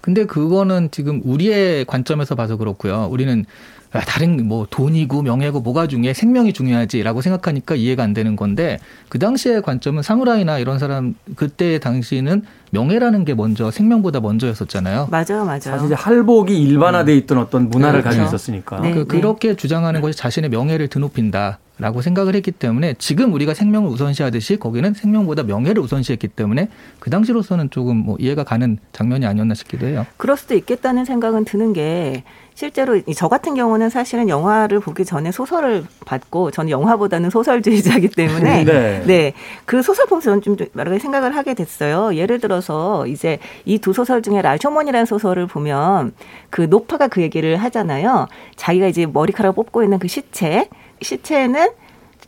근데 그거는 지금 우리의 관점에서 봐서 그렇고요. 우리는 아, 다른 뭐 돈이고 명예고 뭐가 중요해 생명이 중요하지라고 생각하니까 이해가 안 되는 건데 그 당시의 관점은 사무라이나 이런 사람 그때 당시는 명예라는 게 먼저 생명보다 먼저였었잖아요. 맞아요, 맞아요. 사실 할복이 일반화돼 있던 어떤 문화를 그렇죠. 가지고 있었으니까 네, 그, 네. 그렇게 주장하는 것이 자신의 명예를 드높인다. 라고 생각을 했기 때문에 지금 우리가 생명을 우선시하듯이 거기는 생명보다 명예를 우선시했기 때문에 그 당시로서는 조금 뭐 이해가 가는 장면이 아니었나 싶기도 해요. 그럴 수도 있겠다는 생각은 드는 게 실제로 저 같은 경우는 사실은 영화를 보기 전에 소설을 받고 저는 영화보다는 소설주의자이기 때문에 네. 네. 그 소설 보면서 저는 좀 여러 가지 생각을 하게 됐어요. 예를 들어서 이제 이 두 소설 중에 라쇼몬이라는 소설을 보면 그 노파가 그 얘기를 하잖아요. 자기가 이제 머리카락 뽑고 있는 그 시체 시체는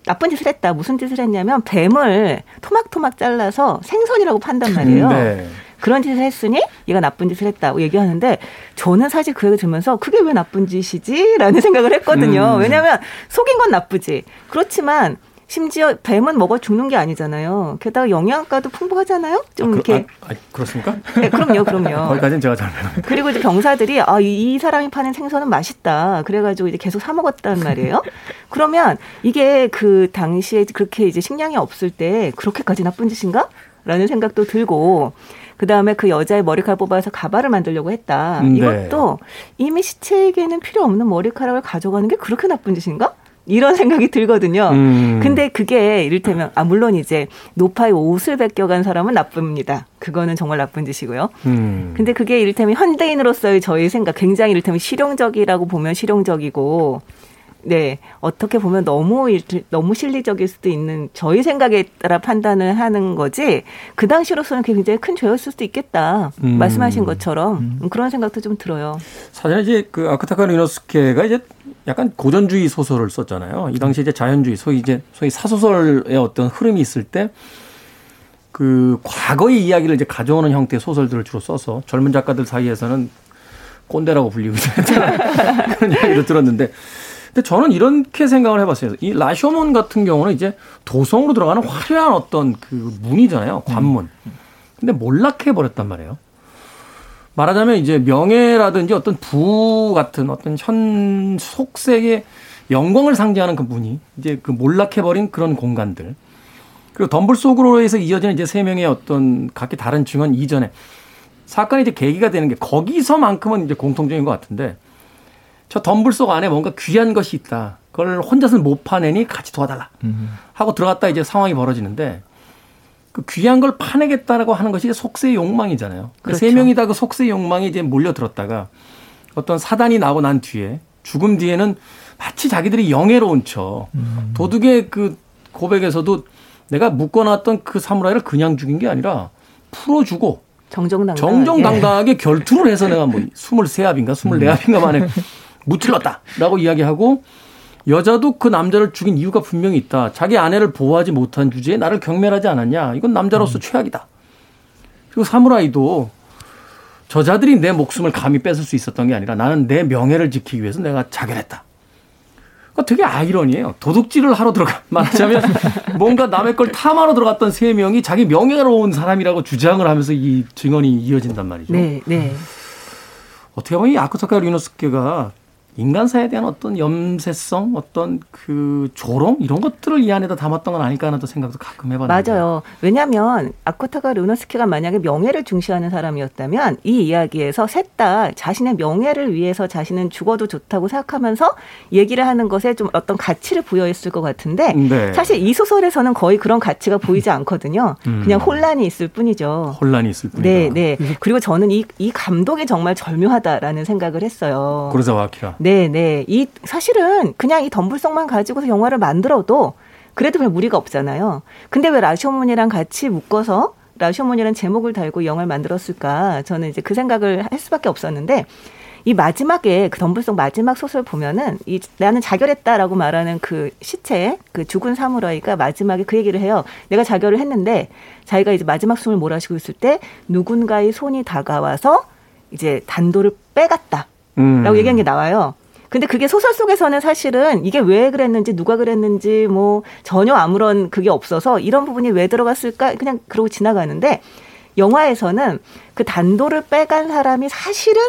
나쁜 짓을 했다. 무슨 짓을 했냐면 뱀을 토막토막 잘라서 생선이라고 판단 말이에요. 네. 그런 짓을 했으니 얘가 나쁜 짓을 했다고 얘기하는데 저는 사실 그 얘기 들으면서 그게 왜 나쁜 짓이지라는 생각을 했거든요. 음. 왜냐하면 속인 건 나쁘지. 그렇지만 심지어 뱀은 먹어 죽는 게 아니잖아요. 게다가 영양가도 풍부하잖아요. 좀 아, 이렇게. 아, 아, 그렇습니까? 네, 그럼요, 그럼요. 거기까지는 제가 잘 그리고 이제 병사들이 아, 이, 이 사람이 파는 생선은 맛있다. 그래가지고 이제 계속 사 먹었단 말이에요. 그러면 이게 그 당시에 그렇게 이제 식량이 없을 때 그렇게까지 나쁜 짓인가? 라는 생각도 들고 그 다음에 그 여자의 머리카락 뽑아서 가발을 만들려고 했다. 음, 네. 이것도 이미 시체에게는 필요 없는 머리카락을 가져가는 게 그렇게 나쁜 짓인가? 이런 생각이 들거든요. 음. 근데 그게 이를테면 아 물론 이제 노파의 옷을 벗겨간 사람은 나쁩니다. 그거는 정말 나쁜 짓이고요. 음. 근데 그게 이를테면 현대인으로서의 저희 생각 굉장히 이를테면 실용적이라고 보면 실용적이고 네 어떻게 보면 너무 너무 실리적일 수도 있는 저희 생각에 따라 판단을 하는 거지 그 당시로서는 굉장히 큰 죄였을 수도 있겠다 음. 말씀하신 것처럼 음. 그런 생각도 좀 들어요. 사실 이제 그 아크타카 리노스케가 이제 약간 고전주의 소설을 썼잖아요. 이 당시 이제 자연주의 소위 이제 소위 사소설의 어떤 흐름이 있을 때. 그 과거의 이야기를 이제 가져오는 형태의 소설들을 주로 써서 젊은 작가들 사이에서는 꼰대라고 불리고 그런 이야기를 들었는데 근데 저는 이렇게 생각을 해봤어요. 이 라쇼몬 같은 경우는 이제 도성으로 들어가는 화려한 어떤 그 문이잖아요. 관문. 근데 몰락해 버렸단 말이에요. 말하자면 이제 명예라든지 어떤 부 같은 어떤 현 속세의 영광을 상징하는 그 문이 이제 그 몰락해 버린 그런 공간들. 그리고 덤블 속으로 해서 이어지는 이제 세 명의 어떤 각기 다른 증언 이전에 사건이 이제 계기가 되는 게 거기서만큼은 이제 공통적인 것 같은데 저 덤불 속 안에 뭔가 귀한 것이 있다. 그걸 혼자서는 못 파내니 같이 도와달라. 하고 들어갔다 이제 상황이 벌어지는데 그 귀한 걸 파내겠다라고 하는 것이 속세의 욕망이잖아요. 그 그렇죠. 세 명이 다 그 속세의 욕망이 이제 몰려들었다가 어떤 사단이 나고 난 뒤에 죽음 뒤에는 마치 자기들이 영예로운 척 음. 도둑의 그 고백에서도 내가 묶어놨던 그 사무라이를 그냥 죽인 게 아니라 풀어주고 정정당당하게, 정정당당하게 결투를 해서 내가 뭐 23합인가 24합인가 만에 무찔렀다라고 이야기하고 여자도 그 남자를 죽인 이유가 분명히 있다. 자기 아내를 보호하지 못한 주제에 나를 경멸하지 않았냐. 이건 남자로서 음. 최악이다. 그리고 사무라이도 저자들이 내 목숨을 감히 뺏을 수 있었던 게 아니라 나는 내 명예를 지키기 위해서 내가 자결했다. 그러니까 되게 아이러니해요. 도둑질을 하러 들어가 말하자면 뭔가 남의 걸 탐하러 들어갔던 세 명이 자기 명예로운 사람이라고 주장을 하면서 이 증언이 이어진단 말이죠. 네, 네. 어떻게 보면 이 아쿠타카 리노스케가 인간사에 대한 어떤 염세성, 어떤 그 조롱 이런 것들을 이 안에다 담았던 건 아닐까 하는 생각도 가끔 해봤는데. 맞아요. 왜냐하면 아쿠타가 르노스키가 만약에 명예를 중시하는 사람이었다면 이 이야기에서 셋 다 자신의 명예를 위해서 자신은 죽어도 좋다고 생각하면서 얘기를 하는 것에 좀 어떤 가치를 부여했을 것 같은데 네. 사실 이 소설에서는 거의 그런 가치가 보이지 않거든요. 음. 그냥 혼란이 있을 뿐이죠. 혼란이 있을 뿐이다. 네, 네. 그리고 저는 이, 이 감독이 정말 절묘하다라는 생각을 했어요. 그러자 와키라. 네, 네. 이 사실은 그냥 이 덤불성만 가지고서 영화를 만들어도 그래도 별 무리가 없잖아요. 근데 왜 라쇼몬이랑 같이 묶어서 라쇼몬이라는 제목을 달고 영화를 만들었을까? 저는 이제 그 생각을 할 수밖에 없었는데 이 마지막에 그 덤불성 마지막 소설 보면은 이 나는 자결했다라고 말하는 그 시체 그 죽은 사무라이가 마지막에 그 얘기를 해요. 내가 자결을 했는데 자기가 이제 마지막 숨을 몰아쉬고 있을 때 누군가의 손이 다가와서 이제 단도를 빼갔다. 음. 라고 얘기한 게 나와요. 근데 그게 소설 속에서는 사실은 이게 왜 그랬는지 누가 그랬는지 뭐 전혀 아무런 그게 없어서 이런 부분이 왜 들어갔을까 그냥 그러고 지나가는데 영화에서는 그 단도를 빼간 사람이 사실은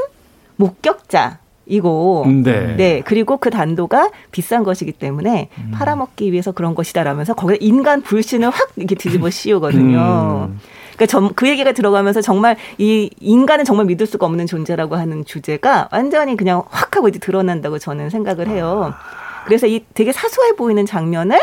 목격자 이고 네. 네. 그리고 그 단도가 비싼 것이기 때문에 음. 팔아먹기 위해서 그런 것이다라면서 거기다 인간 불신을 확 이렇게 뒤집어 씌우거든요. 음. 그러니까 그 얘기가 들어가면서 정말 이 인간은 정말 믿을 수가 없는 존재라고 하는 주제가 완전히 그냥 확 하고 이제 드러난다고 저는 생각을 해요. 그래서 이 되게 사소해 보이는 장면을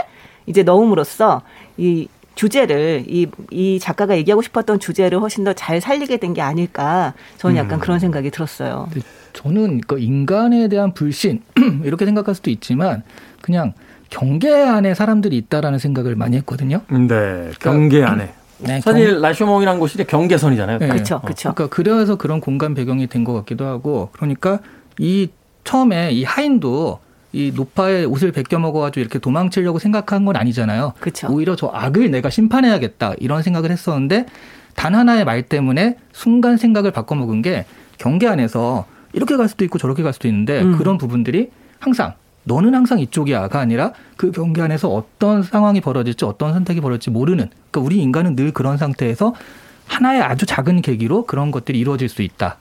이제 넣음으로써 이 주제를 이, 이 작가가 얘기하고 싶었던 주제를 훨씬 더 잘 살리게 된 게 아닐까 저는 약간 음. 그런 생각이 들었어요. 저는 그 인간에 대한 불신 이렇게 생각할 수도 있지만 그냥 경계 안에 사람들이 있다라는 생각을 많이 했거든요. 네, 그러니까 경계 안에. 네, 사실 경... 라쇼몽이라는 곳이 경계선이잖아요. 네. 그렇죠, 그렇죠. 그러니까 그래서 그런 공간 배경이 된 것 같기도 하고, 그러니까 이 처음에 이 하인도 이 노파의 옷을 벗겨 먹어가지고 이렇게 도망치려고 생각한 건 아니잖아요. 그렇죠. 오히려 저 악을 내가 심판해야겠다 이런 생각을 했었는데 단 하나의 말 때문에 순간 생각을 바꿔먹은 게 경계 안에서 이렇게 갈 수도 있고 저렇게 갈 수도 있는데 음. 그런 부분들이 항상 너는 항상 이쪽이야가 아니라 그 경계 안에서 어떤 상황이 벌어질지 어떤 선택이 벌어질지 모르는 그러니까 우리 인간은 늘 그런 상태에서 하나의 아주 작은 계기로 그런 것들이 이루어질 수 있다.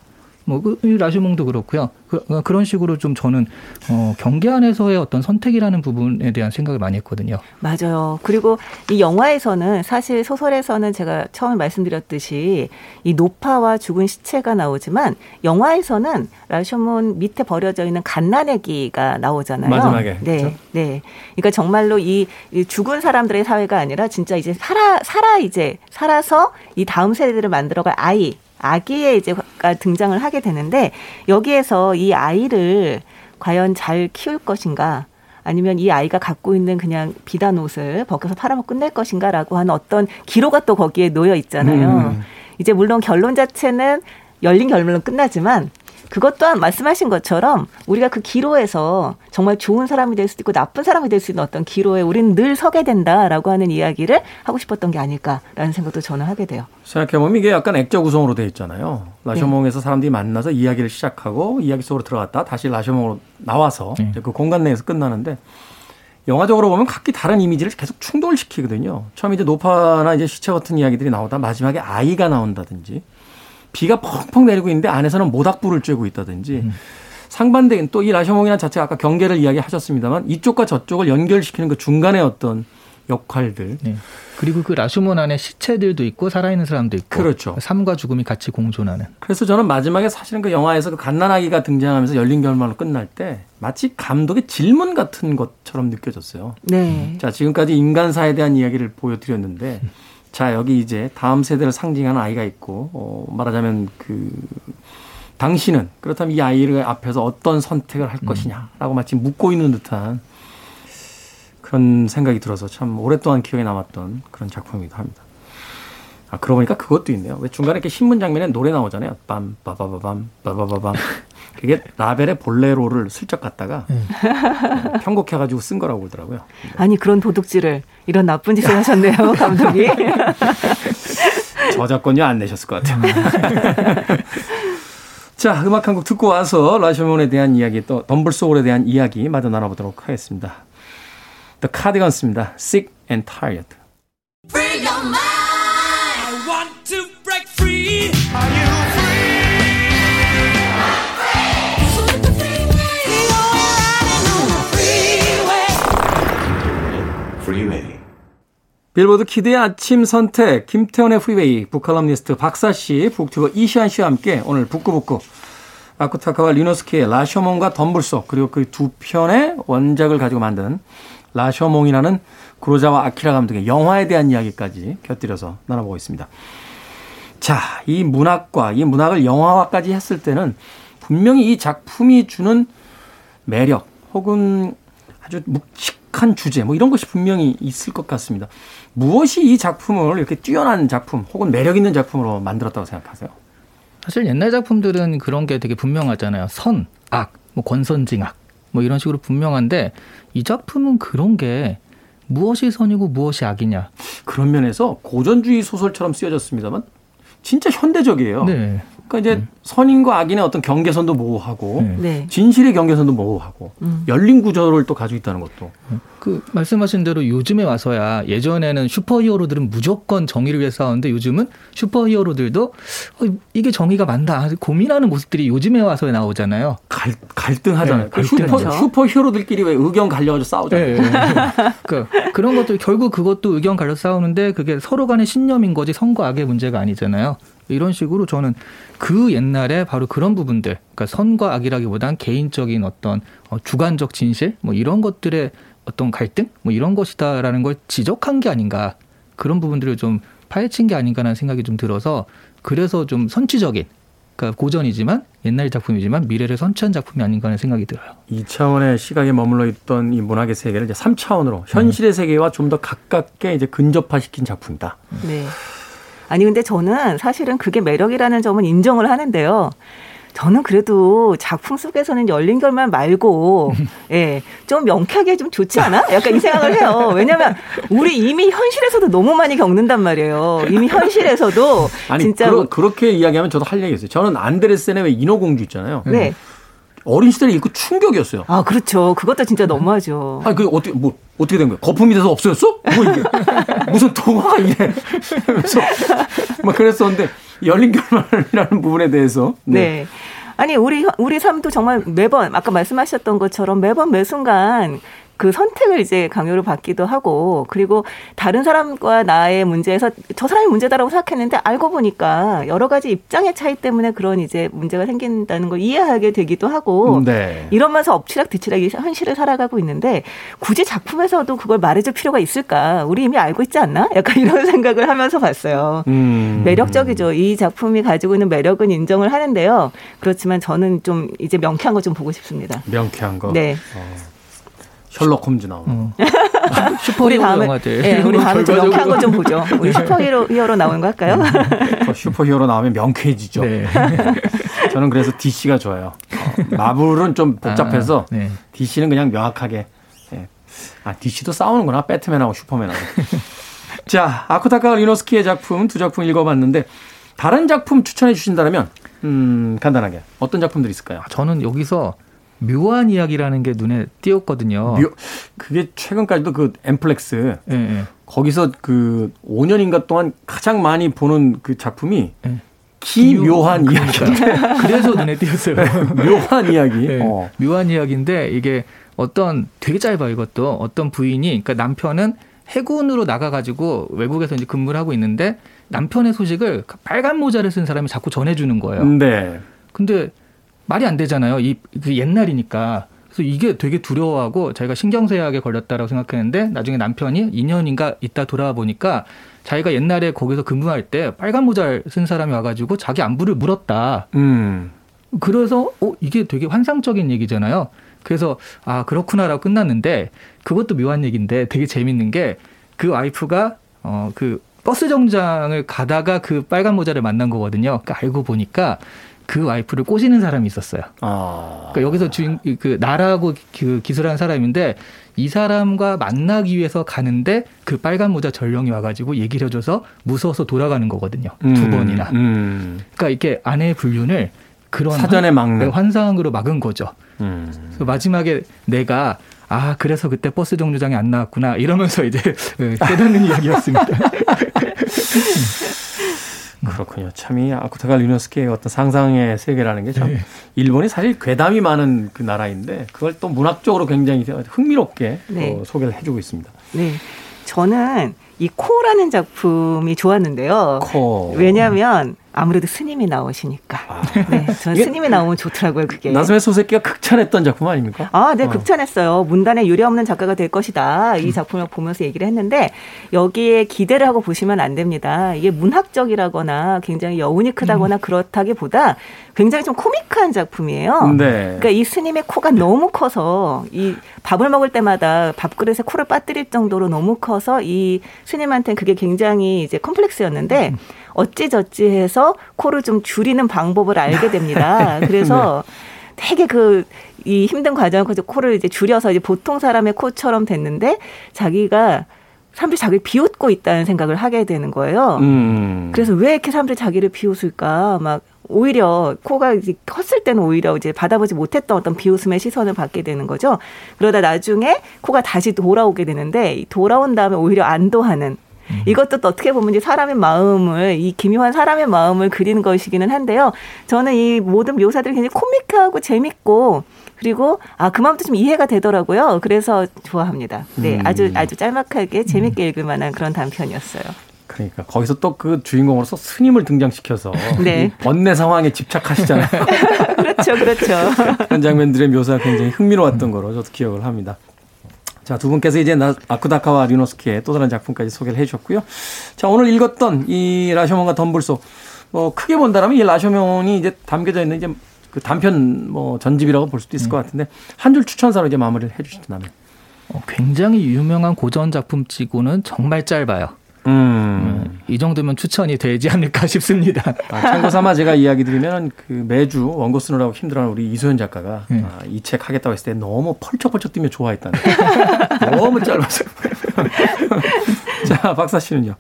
뭐 그, 라슈몽도 그렇고요. 그, 어, 런 식으로 좀 저는 어, 경계 안에서의 어떤 선택이라는 부분에 대한 생각을 많이 했거든요. 맞아요. 그리고 이 영화에서는 사실 소설에서는 제가 처음에 말씀드렸듯이 이 노파와 죽은 시체가 나오지만 영화에서는 라슈몽 밑에 버려져 있는 갓난애기가 나오잖아요. 마지막에. 네, 그렇죠? 네. 그러니까 정말로 이, 이 죽은 사람들의 사회가 아니라 진짜 이제 살아 살아 이제 살아서 이 다음 세대들을 만들어갈 아이 아기의 이제가 등장을 하게 되는데 여기에서 이 아이를 과연 잘 키울 것인가 아니면 이 아이가 갖고 있는 그냥 비단 옷을 벗겨서 팔아먹고 끝낼 것인가라고 하는 어떤 기로가 또 거기에 놓여 있잖아요. 음. 이제 물론 결론 자체는 열린 결론은 끝나지만 그것 또한 말씀하신 것처럼 우리가 그 기로에서 정말 좋은 사람이 될 수도 있고 나쁜 사람이 될 수 있는 어떤 기로에 우리는 늘 서게 된다라고 하는 이야기를 하고 싶었던 게 아닐까라는 생각도 저는 하게 돼요. 생각해보면 이게 약간 액자 구성으로 되어 있잖아요. 라쇼몽에서 네. 사람들이 만나서 이야기를 시작하고 이야기 속으로 들어갔다 다시 라쇼몽으로 나와서 네. 그 공간 내에서 끝나는데 영화적으로 보면 각기 다른 이미지를 계속 충돌 시키거든요. 처음 이제 노파나 이제 시체 같은 이야기들이 나오다 마지막에 아이가 나온다든지 비가 펑펑 내리고 있는데 안에서는 모닥불을 쬐고 있다든지 음. 상반된 또 이 라셔몽이란 자체가 아까 경계를 이야기하셨습니다만 이쪽과 저쪽을 연결시키는 그 중간의 어떤 역할들. 네. 그리고 그 라슈몬 안에 시체들도 있고 살아있는 사람도 있고. 그렇죠. 삶과 죽음이 같이 공존하는. 그래서 저는 마지막에 사실은 그 영화에서 그 갓난아기가 등장하면서 열린 결말로 끝날 때 마치 감독의 질문 같은 것처럼 느껴졌어요. 네. 자, 지금까지 인간사에 대한 이야기를 보여드렸는데 자, 여기 이제 다음 세대를 상징하는 아이가 있고, 어, 말하자면 그, 당신은 그렇다면 이 아이를 앞에서 어떤 선택을 할 음. 것이냐라고 마치 묻고 있는 듯한 그런 생각이 들어서 참 오랫동안 기억에 남았던 그런 작품이기도 합니다. 아, 그러고 보니까 그것도 있네요. 왜 중간에 이렇게 신문 장면에 노래 나오잖아요. 빰, 빠바바밤, 빠바바밤. 그게 라벨의 볼레로를 슬쩍 갖다가 네. 편곡해가지고 쓴 거라고 그러더라고요. 아니 그런 도둑질을 이런 나쁜 짓을 하셨네요 감독이. 저작권료 안 내셨을 것 같아요. 자 음악 한 곡 듣고 와서 라셔몬에 대한 이야기 또 덤블소울에 대한 이야기 마저 나눠보도록 하겠습니다. The Cardigans입니다. Sick and Tired. 빌보드 kid의 아침 선택, 김태훈의 Freeway, 북칼럼니스트 박사 씨, 북튜버 이시한 씨와 함께 오늘 북구북구, 아쿠타가와 류노스케의 라쇼몽과 덤불 속, 그리고 그 두 편의 원작을 가지고 만든 라셔몽이라는 구로자와 아키라 감독의 영화에 대한 이야기까지 곁들여서 나눠보고 있습니다. 자, 이 문학과 이 문학을 영화화까지 했을 때는 분명히 이 작품이 주는 매력 혹은 아주 묵직한 주제 뭐 이런 것이 분명히 있을 것 같습니다. 무엇이 이 작품을 이렇게 뛰어난 작품 혹은 매력 있는 작품으로 만들었다고 생각하세요? 사실 옛날 작품들은 그런 게 되게 분명하잖아요. 선, 악, 뭐 권선징악 뭐 이런 식으로 분명한데 이 작품은 그런 게 무엇이 선이고 무엇이 악이냐. 그런 면에서 고전주의 소설처럼 쓰여졌습니다만 진짜 현대적이에요. 네. 그러니까 이제 음. 선인과 악인의 어떤 경계선도 모호하고 네. 네. 진실의 경계선도 모호하고 음. 열린 구조를 또 가지고 있다는 것도. 그 말씀하신 대로 요즘에 와서야 예전에는 슈퍼히어로들은 무조건 정의를 위해 싸우는데 요즘은 슈퍼히어로들도 어, 이게 정의가 맞나 고민하는 모습들이 요즘에 와서 나오잖아요. 갈, 갈등하잖아요. 네, 그 슈퍼, 슈퍼히어로들끼리 왜 의견 갈려가지고 싸우잖아요. 네. 그, 그런 것들 결국 그것도 의견 갈려 싸우는데 그게 서로 간의 신념인 거지 선과 악의 문제가 아니잖아요. 이런 식으로 저는 그 옛날에 바로 그런 부분들, 그러니까 선과 악이라기보단 개인적인 어떤 어, 주관적 진실, 뭐 이런 것들의 어떤 갈등, 뭐 이런 것이다라는 걸 지적한 게 아닌가 그런 부분들을 좀 파헤친 게 아닌가라는 생각이 좀 들어서 그래서 좀 선취적인 그러니까 고전이지만 옛날 작품이지만 미래를 선취한 작품이 아닌가 하는 생각이 들어요. 2차원의 시각에 머물러 있던 이 문학의 세계를 이제 3차원으로 현실의 음. 세계와 좀 더 가깝게 이제 근접화시킨 작품이다. 네. 아니 근데 저는 사실은 그게 매력이라는 점은 인정을 하는데요. 저는 그래도 작품 속에서는 열린 결말 말고 예, 좀 명쾌하게 좀 좋지 않아? 약간 이 생각을 해요. 왜냐면 우리 이미 현실에서도 너무 많이 겪는단 말이에요. 이미 현실에서도 아니, 진짜 그러, 그렇게 이야기하면 저도 할 얘기 있어요. 저는 안데르센의 왜 인어공주 있잖아요. 네. 어린 시절에 읽고 충격이었어요. 아, 그렇죠. 그것도 진짜 너무하죠. 아니, 그 어떻게, 뭐, 어떻게 된 거야? 거품이 돼서 없어졌어? 뭐 이게. 무슨 동화가 이래. 그래서 막 그랬었는데, 열린 결말이라는 부분에 대해서. 네. 네. 아니, 우리, 우리 삶도 정말 매번, 아까 말씀하셨던 것처럼 매번 매 순간 그 선택을 이제 강요를 받기도 하고 그리고 다른 사람과 나의 문제에서 저 사람이 문제다라고 생각했는데 알고 보니까 여러 가지 입장의 차이 때문에 그런 이제 문제가 생긴다는 걸 이해하게 되기도 하고 네. 이러면서 엎치락 뒤치락 이 현실을 살아가고 있는데 굳이 작품에서도 그걸 말해줄 필요가 있을까? 우리 이미 알고 있지 않나? 약간 이런 생각을 하면서 봤어요. 음. 매력적이죠. 이 작품이 가지고 있는 매력은 인정을 하는데요. 그렇지만 저는 좀 이제 명쾌한 거 좀 보고 싶습니다. 명쾌한 거. 네. 어. 셜록 홈즈 나오는. 어. 슈퍼히어로 다음에, 영화들. 네, 우리 다음에 좀 명쾌한 거 좀 보죠. 우리 슈퍼히어로 hero 나오는 거 할까요? 어, 슈퍼히어로 나오면 명쾌해지죠. 네. 저는 그래서 DC가 좋아요. 어, 마블은 좀 복잡해서 아, 네. DC는 그냥 명확하게. 예. 아 DC도 싸우는구나. 배트맨하고 슈퍼맨하고. 자 아쿠타가와 류노스케의 작품 두 작품 읽어봤는데 다른 작품 추천해 주신다면 음, 간단하게 어떤 작품들이 있을까요? 저는 여기서 묘한 이야기라는 게 눈에 띄었거든요. 묘, 그게 최근까지도 그 엠플렉스 네, 네. 거기서 그 5년인가 동안 가장 많이 보는 그 작품이 네. 기묘한 이야기. 그래서 눈에 띄었어요. 묘한 이야기. 네. 어. 묘한 이야기인데 이게 어떤 되게 짧아 이것도 어떤 부인이 그러니까 남편은 해군으로 나가가지고 외국에서 이제 근무를 하고 있는데 남편의 소식을 빨간 모자를 쓴 사람이 자꾸 전해주는 거예요. 네. 근데 말이 안 되잖아요. 이 그 옛날이니까. 그래서 이게 되게 두려워하고 자기가 신경쇠약에 걸렸다라고 생각했는데 나중에 남편이 2년인가 있다 돌아와 보니까 자기가 옛날에 거기서 근무할 때 빨간 모자를 쓴 사람이 와가지고 자기 안부를 물었다. 음. 그래서 어 이게 되게 환상적인 얘기잖아요. 그래서 아 그렇구나라고 끝났는데 그것도 묘한 얘기인데 되게 재밌는 게 그 와이프가 어 그 버스 정장을 가다가 그 빨간 모자를 만난 거거든요. 그러니까 알고 보니까 그 와이프를 꼬시는 사람이 있었어요. 아. 그러니까 여기서 주인 그 나라고 그 기술한 사람인데 이 사람과 만나기 위해서 가는데 그 빨간 모자 전령이 와가지고 얘기를 해줘서 무서워서 돌아가는 거거든요. 음, 두 번이나. 음. 그러니까 이렇게 아내의 불륜을 그런 사전에 막는 네, 환상으로 막은 거죠. 음. 그래서 마지막에 내가 아 그래서 그때 버스 정류장에 안 나왔구나 이러면서 이제 네, 깨닫는 이야기였습니다. 그렇군요. 참이 아쿠타가 리노스키의 어떤 상상의 세계라는 게참 네. 일본이 사실 괴담이 많은 그 나라인데 그걸 또 문학적으로 굉장히 흥미롭게 네. 소개를 해주고 있습니다. 네. 저는 이 코라는 작품이 좋았는데요. 코. 왜냐하면 아무래도 스님이 나오시니까. 아. 네, 저는 스님이 나오면 좋더라고요, 그게. 나섬의 소새끼가 극찬했던 작품 아닙니까? 아, 네, 어. 극찬했어요. 문단에 유례 없는 작가가 될 것이다. 이 음. 작품을 보면서 얘기를 했는데 여기에 기대를 하고 보시면 안 됩니다. 이게 문학적이라거나 굉장히 여운이 크다거나 음. 그렇다기보다 굉장히 좀 코믹한 작품이에요. 네. 그러니까 이 스님의 코가 너무 커서 이 밥을 먹을 때마다 밥그릇에 코를 빠뜨릴 정도로 너무 커서 이 스님한테는 그게 굉장히 이제 컴플렉스였는데 음. 어찌저찌 해서 코를 좀 줄이는 방법을 알게 됩니다. 그래서 네. 되게 그, 이 힘든 과정을 거쳐 코를 이제 줄여서 이제 보통 사람의 코처럼 됐는데 자기가 사람들이 자기를 비웃고 있다는 생각을 하게 되는 거예요. 음. 그래서 왜 이렇게 사람들이 자기를 비웃을까? 막 오히려 코가 이제 컸을 때는 오히려 이제 받아보지 못했던 어떤 비웃음의 시선을 받게 되는 거죠. 그러다 나중에 코가 다시 돌아오게 되는데 돌아온 다음에 오히려 안도하는 음. 이것도 또 어떻게 보면 이제 사람의 마음을 이 기묘한 사람의 마음을 그리는 것이기는 한데요. 저는 이 모든 묘사들이 굉장히 코믹하고 재밌고 그리고 아그 마음도 좀 이해가 되더라고요. 그래서 좋아합니다. 네, 음. 아주 아주 짤막하게 재밌게 읽을 만한 그런 단편이었어요. 그러니까 거기서 또 그 주인공으로서 스님을 등장시켜서 네. 번뇌 상황에 집착하시잖아요. 그렇죠, 그렇죠. 그런 장면들의 묘사가 굉장히 흥미로웠던 거로 저도 기억을 합니다. 자, 두 분께서 이제 아쿠다카와 리노스키의 또 다른 작품까지 소개를 해 주셨고요. 자, 오늘 읽었던 이 라쇼몬과 덤불소. 뭐, 크게 본다면 이 라쇼몬이 이제 담겨져 있는 이제 그 단편 뭐 전집이라고 볼 수도 있을 음. 것 같은데 한 줄 추천사로 이제 마무리를 해 주신다면. 어, 굉장히 유명한 고전 작품치고는 정말 짧아요. 음. 이 정도면 추천이 되지 않을까 싶습니다. 아, 참고 삼아 제가 이야기 드리면 그 매주 원고 쓰느라고 힘들어하는 우리 이소연 작가가 네. 아, 이책 하겠다고 했을 때 너무 펄쩍펄쩍 뛰며 좋아했다는 너무 짧아서. 자, 박사 씨는요?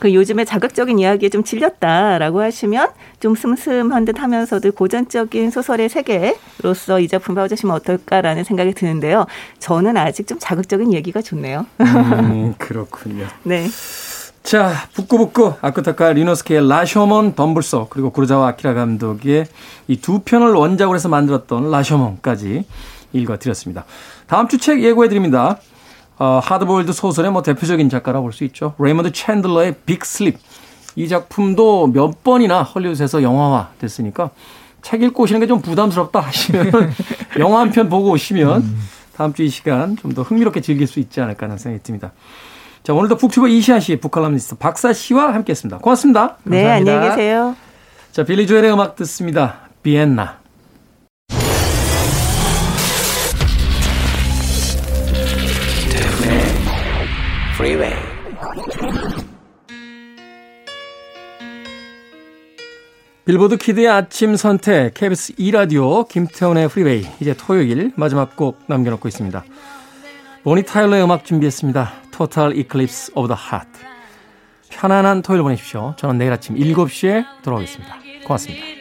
그 요즘에 자극적인 이야기에 좀 질렸다라고 하시면 좀 슴슴한 듯 하면서도 고전적인 소설의 세계로서 이 작품 봐주시면 어떨까라는 생각이 드는데요. 저는 아직 좀 자극적인 얘기가 좋네요. 음, 그렇군요. 네. 자, 북구북구 아쿠타가와 류노스케의 라쇼몬 덤불 속 그리고 구로사와 아키라 감독의 이 두 편을 원작으로 해서 만들었던 라쇼몬까지 읽어드렸습니다. 다음 주 책 예고해 드립니다. 어, 하드보일드 소설의 뭐 대표적인 작가라 볼수 있죠. 레이먼드 챈들러의 Big Sleep. 이 작품도 몇 번이나 헐리우드에서 영화화 됐으니까 책 읽고 오시는 게 좀 부담스럽다 하시면 영화 한 편 보고 오시면 다음 주 이 시간 좀 더 흥미롭게 즐길 수 있지 않을까 하는 생각이 듭니다. 자, 오늘도 북튜버 이시아 씨, 북칼럼니스트 박사 씨와 함께 했습니다. 고맙습니다. 네, 감사합니다. 안녕히 계세요. 자, 빌리 조엘의 음악 듣습니다. 비엔나. Freeway. 빌보드 kid의 아침 선택 KBS 2라디오 김태훈의 Freeway 이제 토요일 마지막 곡 남겨놓고 있습니다. 보니 타일러의 음악 준비했습니다. Total Eclipse of the Heart 편안한 토요일 보내십시오. 저는 내일 아침 7시에 돌아오겠습니다. 고맙습니다.